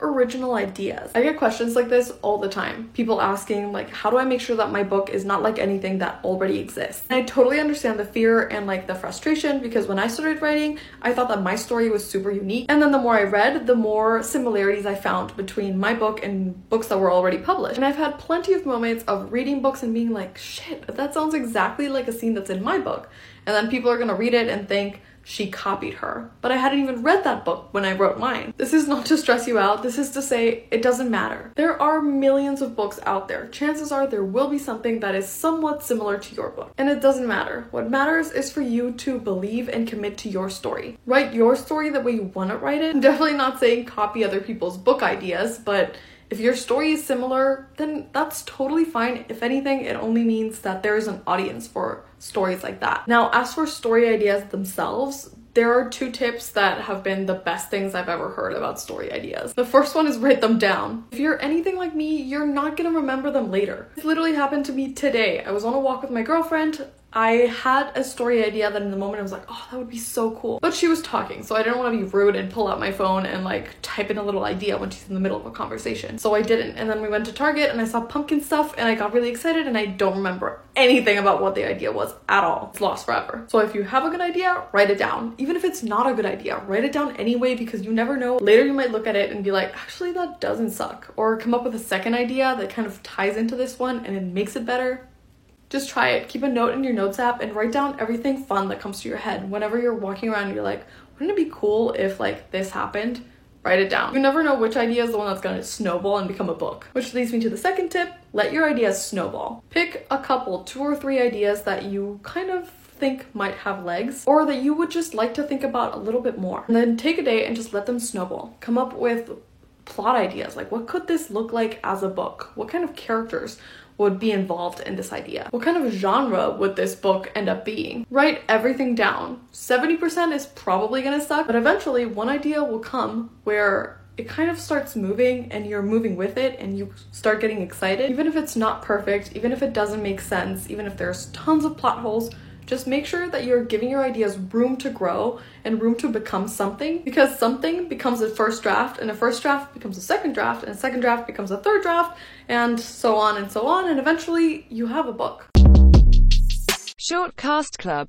original ideas. I get questions like this all the time. People asking like how do I make sure that my book is not like anything that already exists? And I totally understand the fear and like the frustration because when I started writing, I thought that my story was super unique. And then the more I read, the more similarities I found between my book and books that were already published. And I've had plenty of moments of reading books and being like, shit, that sounds exactly like a scene that's in my book. And then people are gonna read it and think, she copied her. But I hadn't even read that book when I wrote mine. This is not to stress you out, this is to say it doesn't matter. There are millions of books out there. Chances are there will be something that is somewhat similar to your book. And it doesn't matter. What matters is for you to believe and commit to your story. Write your story the way you want to write it. I'm definitely not saying copy other people's book ideas, but if your story is similar, then that's totally fine. If anything, it only means that there is an audience for stories like that. Now, as for story ideas themselves, there are two tips that have been the best things I've ever heard about story ideas. The first one is write them down. If you're anything like me, you're not gonna remember them later. This literally happened to me today. I was on a walk with my girlfriend. I had a story idea that in the moment I was like, oh, that would be so cool. But she was talking, so I didn't want to be rude and pull out my phone and like type in a little idea when she's in the middle of a conversation. So I didn't. And then we went to Target and I saw pumpkin stuff and I got really excited and I don't remember anything about what the idea was at all. It's lost forever. So if you have a good idea, write it down. Even if it's not a good idea, write it down anyway because you never know. Later you might look at it and be like, actually, that doesn't suck. Or come up with a second idea that kind of ties into this one and it makes it better just try it. Keep a note in your notes app and write down everything fun that comes to your head. Whenever you're walking around, you're like, wouldn't it be cool if like this happened? Write it down. You never know which idea is the one that's gonna snowball and become a book. Which leads me to the second tip let your ideas snowball. Pick a couple, two or three ideas that you kind of think might have legs or that you would just like to think about a little bit more. And then take a day and just let them snowball. Come up with plot ideas like what could this look like as a book? What kind of characters? would be involved in this idea? What kind of genre would this book end up being? Write everything down. 70% is probably gonna suck, but eventually one idea will come where it kind of starts moving and you're moving with it and you start getting excited. Even if it's not perfect, even if it doesn't make sense, even if there's tons of plot holes, just make sure that you're giving your ideas room to grow and room to become something because something becomes a first draft and a first draft becomes a second draft and a second draft becomes a third draft and so on and so on and eventually you have a book. Short Cast Club